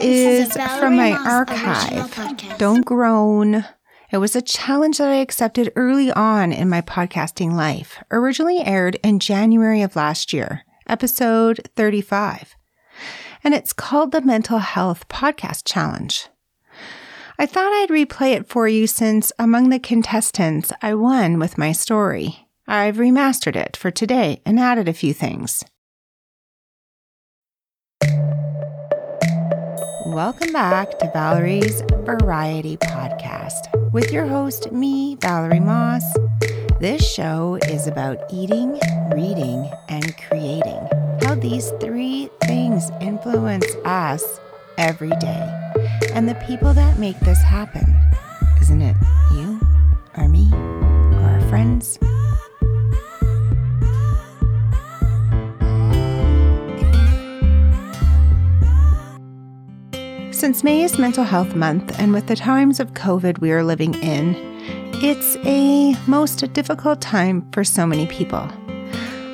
episode is, is from my archive. Don't groan. It was a challenge that I accepted early on in my podcasting life, originally aired in January of last year, episode 35. And it's called the Mental Health Podcast Challenge. I thought I'd replay it for you since among the contestants, I won with my story. I've remastered it for today and added a few things. Welcome back to Valerie's Variety Podcast with your host, me, Valerie Moss. This show is about eating, reading, and creating. How these three things influence us every day and the people that make this happen. Isn't it Since May is Mental Health Month, and with the times of COVID we are living in, it's a most difficult time for so many people.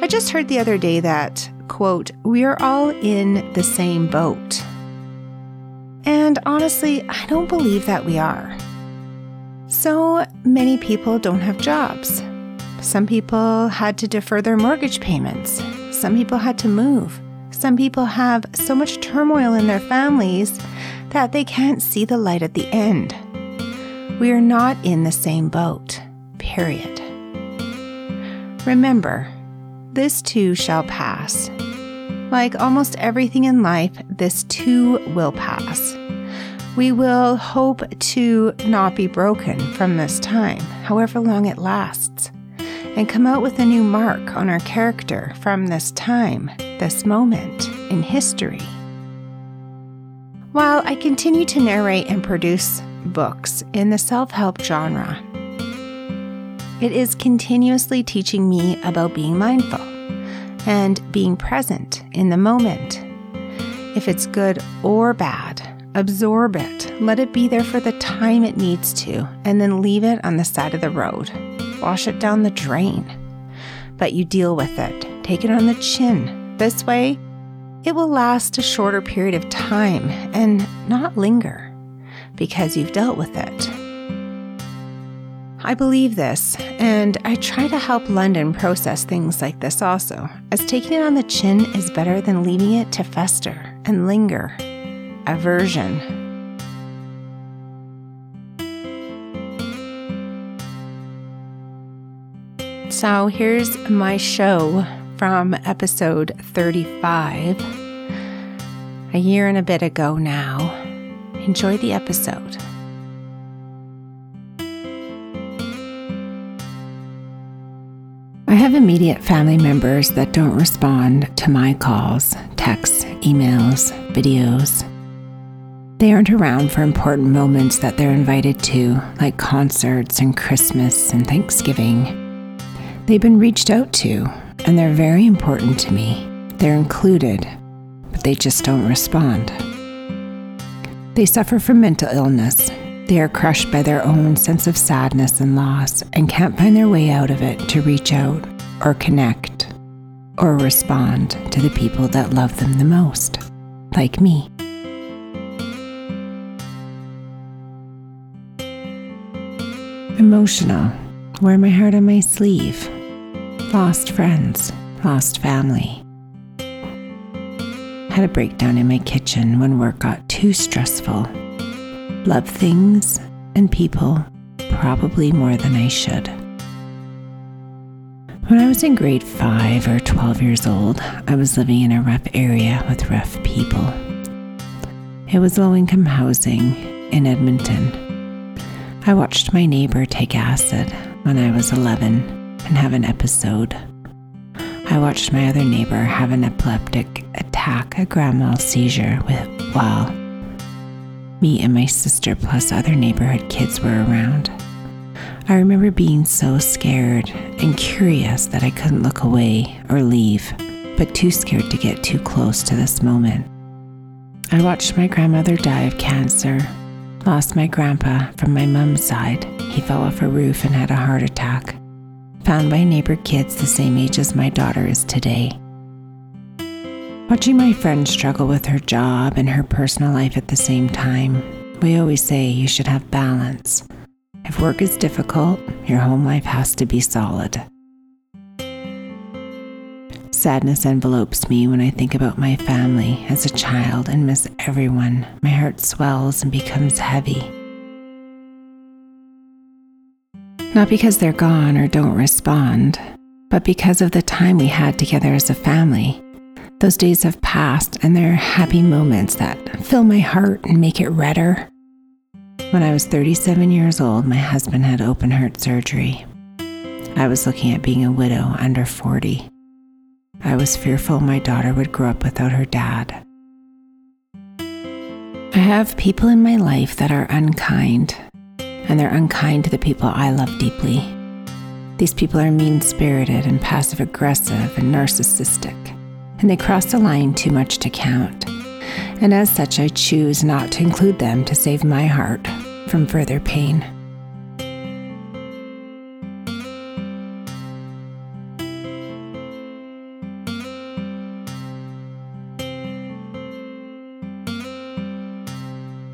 I just heard the other day that, quote, we are all in the same boat. And honestly, I don't believe that we are. So many people don't have jobs. Some people had to defer their mortgage payments. Some people had to move. Some people have so much turmoil in their families that they can't see the light at the end. We are not in the same boat, period. Remember, this too shall pass. Like almost everything in life, this too will pass. We will hope to not be broken from this time, however long it lasts, and come out with a new mark on our character from this time, this moment in history. While I continue to narrate and produce books in the self help genre, it is continuously teaching me about being mindful and being present in the moment. If it's good or bad, absorb it, let it be there for the time it needs to, and then leave it on the side of the road. Wash it down the drain. But you deal with it, take it on the chin. This way, it will last a shorter period of time and not linger because you've dealt with it. I believe this, and I try to help London process things like this also, as taking it on the chin is better than leaving it to fester and linger. Aversion. So here's my show from episode 35, a year and a bit ago now. Enjoy the episode. I have immediate family members that don't respond to my calls, texts, emails, videos. They aren't around for important moments that they're invited to, like concerts and Christmas and Thanksgiving. They've been reached out to, and they're very important to me. They're included, but they just don't respond. They suffer from mental illness they are crushed by their own sense of sadness and loss and can't find their way out of it to reach out or connect or respond to the people that love them the most, like me. Emotional, wear my heart on my sleeve. Lost friends, lost family. Had a breakdown in my kitchen when work got too stressful love things and people probably more than I should. When I was in grade 5 or 12 years old, I was living in a rough area with rough people. It was low income housing in Edmonton. I watched my neighbor take acid when I was 11 and have an episode. I watched my other neighbor have an epileptic attack, a grand mal seizure, with, while me and my sister, plus other neighborhood kids, were around. I remember being so scared and curious that I couldn't look away or leave, but too scared to get too close to this moment. I watched my grandmother die of cancer, lost my grandpa from my mum's side. He fell off a roof and had a heart attack. Found my neighbor kids the same age as my daughter is today. Watching my friend struggle with her job and her personal life at the same time, we always say you should have balance. If work is difficult, your home life has to be solid. Sadness envelopes me when I think about my family as a child and miss everyone. My heart swells and becomes heavy. Not because they're gone or don't respond, but because of the time we had together as a family. Those days have passed, and there are happy moments that fill my heart and make it redder. When I was 37 years old, my husband had open heart surgery. I was looking at being a widow under 40. I was fearful my daughter would grow up without her dad. I have people in my life that are unkind, and they're unkind to the people I love deeply. These people are mean spirited and passive aggressive and narcissistic, and they cross the line too much to count. And as such, I choose not to include them to save my heart from further pain.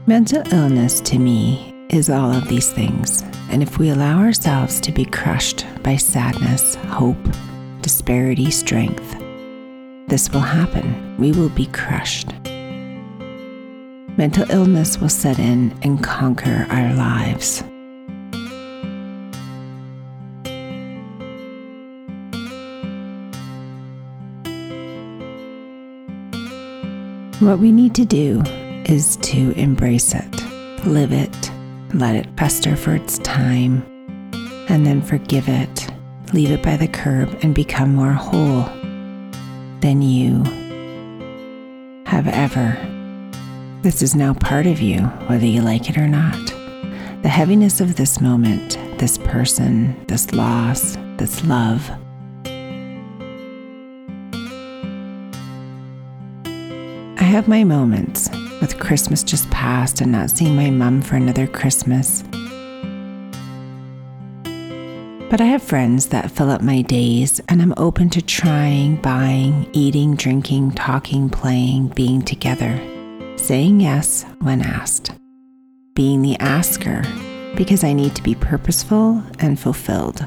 Mental illness to me is all of these things, and if we allow ourselves to be crushed by sadness, hope, disparity, strength, this will happen. We will be crushed. Mental illness will set in and conquer our lives. What we need to do is to embrace it, live it, let it fester for its time, and then forgive it, leave it by the curb, and become more whole than you have ever. This is now part of you, whether you like it or not. The heaviness of this moment, this person, this loss, this love. I have my moments with Christmas just past and not seeing my mum for another Christmas. But I have friends that fill up my days, and I'm open to trying, buying, eating, drinking, talking, playing, being together, saying yes when asked, being the asker because I need to be purposeful and fulfilled.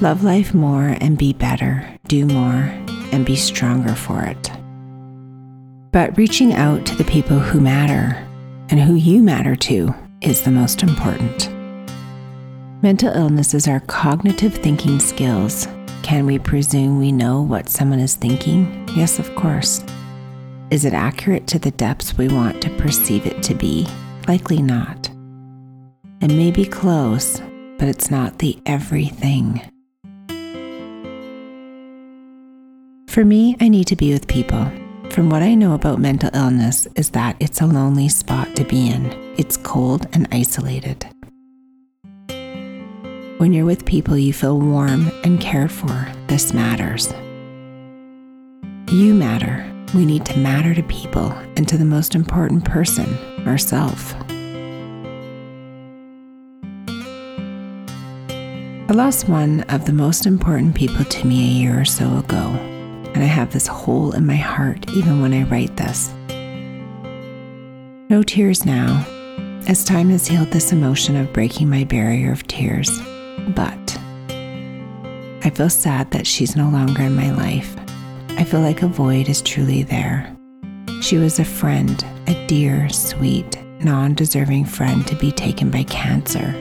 Love life more and be better, do more, and be stronger for it but reaching out to the people who matter and who you matter to is the most important. Mental illnesses are cognitive thinking skills. Can we presume we know what someone is thinking? Yes, of course. Is it accurate to the depths we want to perceive it to be? Likely not. It may be close, but it's not the everything. For me, I need to be with people from what I know about mental illness is that it's a lonely spot to be in. It's cold and isolated. When you're with people you feel warm and cared for, this matters. You matter. We need to matter to people and to the most important person, ourselves. I lost one of the most important people to me a year or so ago and I have this hole in my heart even when I write this. No tears now, as time has healed this emotion of breaking my barrier of tears, but I feel sad that she's no longer in my life. I feel like a void is truly there. She was a friend, a dear, sweet, non deserving friend to be taken by cancer.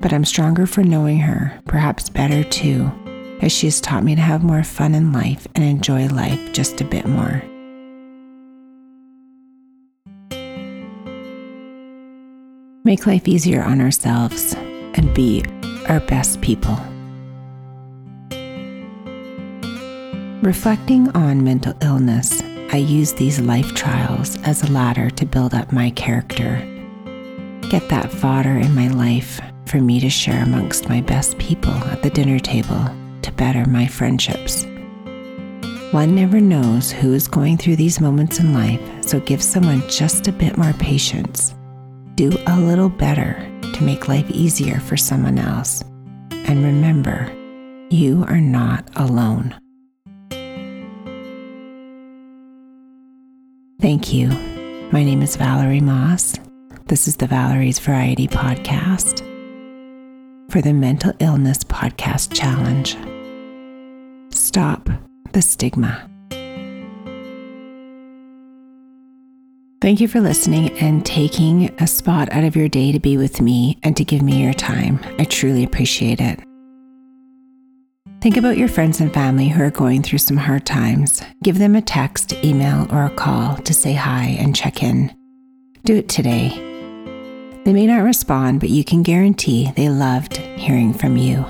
But I'm stronger for knowing her, perhaps better too, as she has taught me to have more fun in life and enjoy life just a bit more. Make life easier on ourselves and be our best people. Reflecting on mental illness, I use these life trials as a ladder to build up my character. Get that fodder in my life for me to share amongst my best people at the dinner table better my friendships. One never knows who is going through these moments in life, so give someone just a bit more patience. Do a little better to make life easier for someone else. And remember, you are not alone. Thank you. My name is Valerie Moss. This is the Valerie's Variety Podcast for the Mental Illness Podcast Challenge. Stop the stigma. Thank you for listening and taking a spot out of your day to be with me and to give me your time. I truly appreciate it. Think about your friends and family who are going through some hard times. Give them a text, email, or a call to say hi and check in. Do it today. They may not respond, but you can guarantee they loved hearing from you.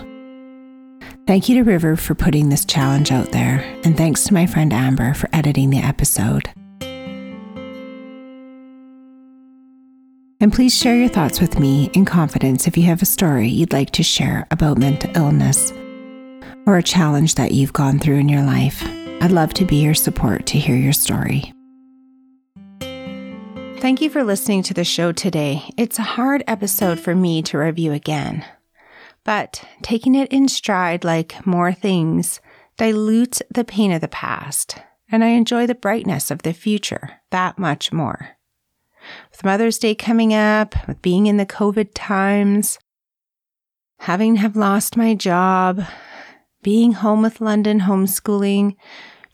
Thank you to River for putting this challenge out there, and thanks to my friend Amber for editing the episode. And please share your thoughts with me in confidence if you have a story you'd like to share about mental illness or a challenge that you've gone through in your life. I'd love to be your support to hear your story. Thank you for listening to the show today. It's a hard episode for me to review again, but taking it in stride like more things dilutes the pain of the past, and I enjoy the brightness of the future that much more. With Mother's Day coming up, with being in the COVID times, having have lost my job, being home with London homeschooling,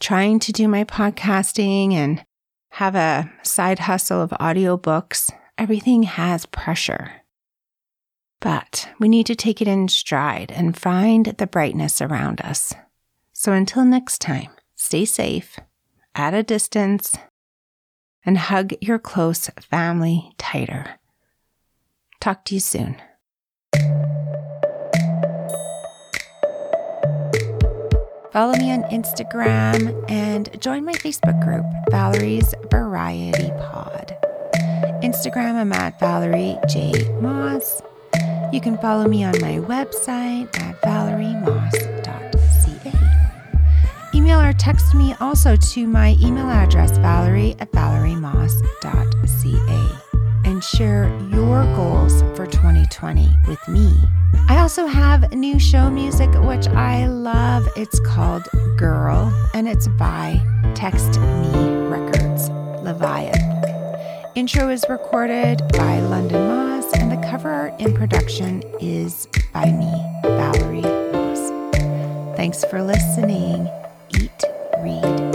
trying to do my podcasting and have a side hustle of audiobooks, everything has pressure. But we need to take it in stride and find the brightness around us. So until next time, stay safe, at a distance, and hug your close family tighter. Talk to you soon. Follow me on Instagram and join my Facebook group, Valerie's Variety Pod. Instagram, I'm at Valerie J. Moss. You can follow me on my website at valeriemoss.ca. Email or text me also to my email address, valerie at valeriemoss.ca and share your goals for 2020 with me. I also have new show music, which I love. It's called Girl, and it's by Text Me Records, Leviathan. Intro is recorded by London Moss, and the cover art in production is by me, Valerie Moss. Thanks for listening. Eat, read,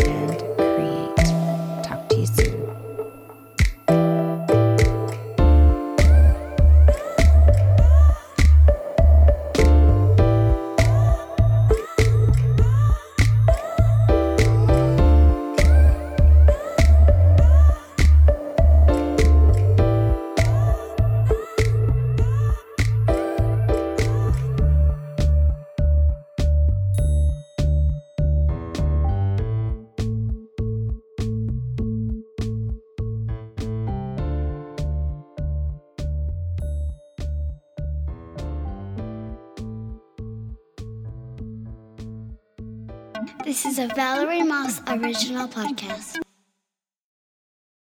This is a Valerie Moss original podcast.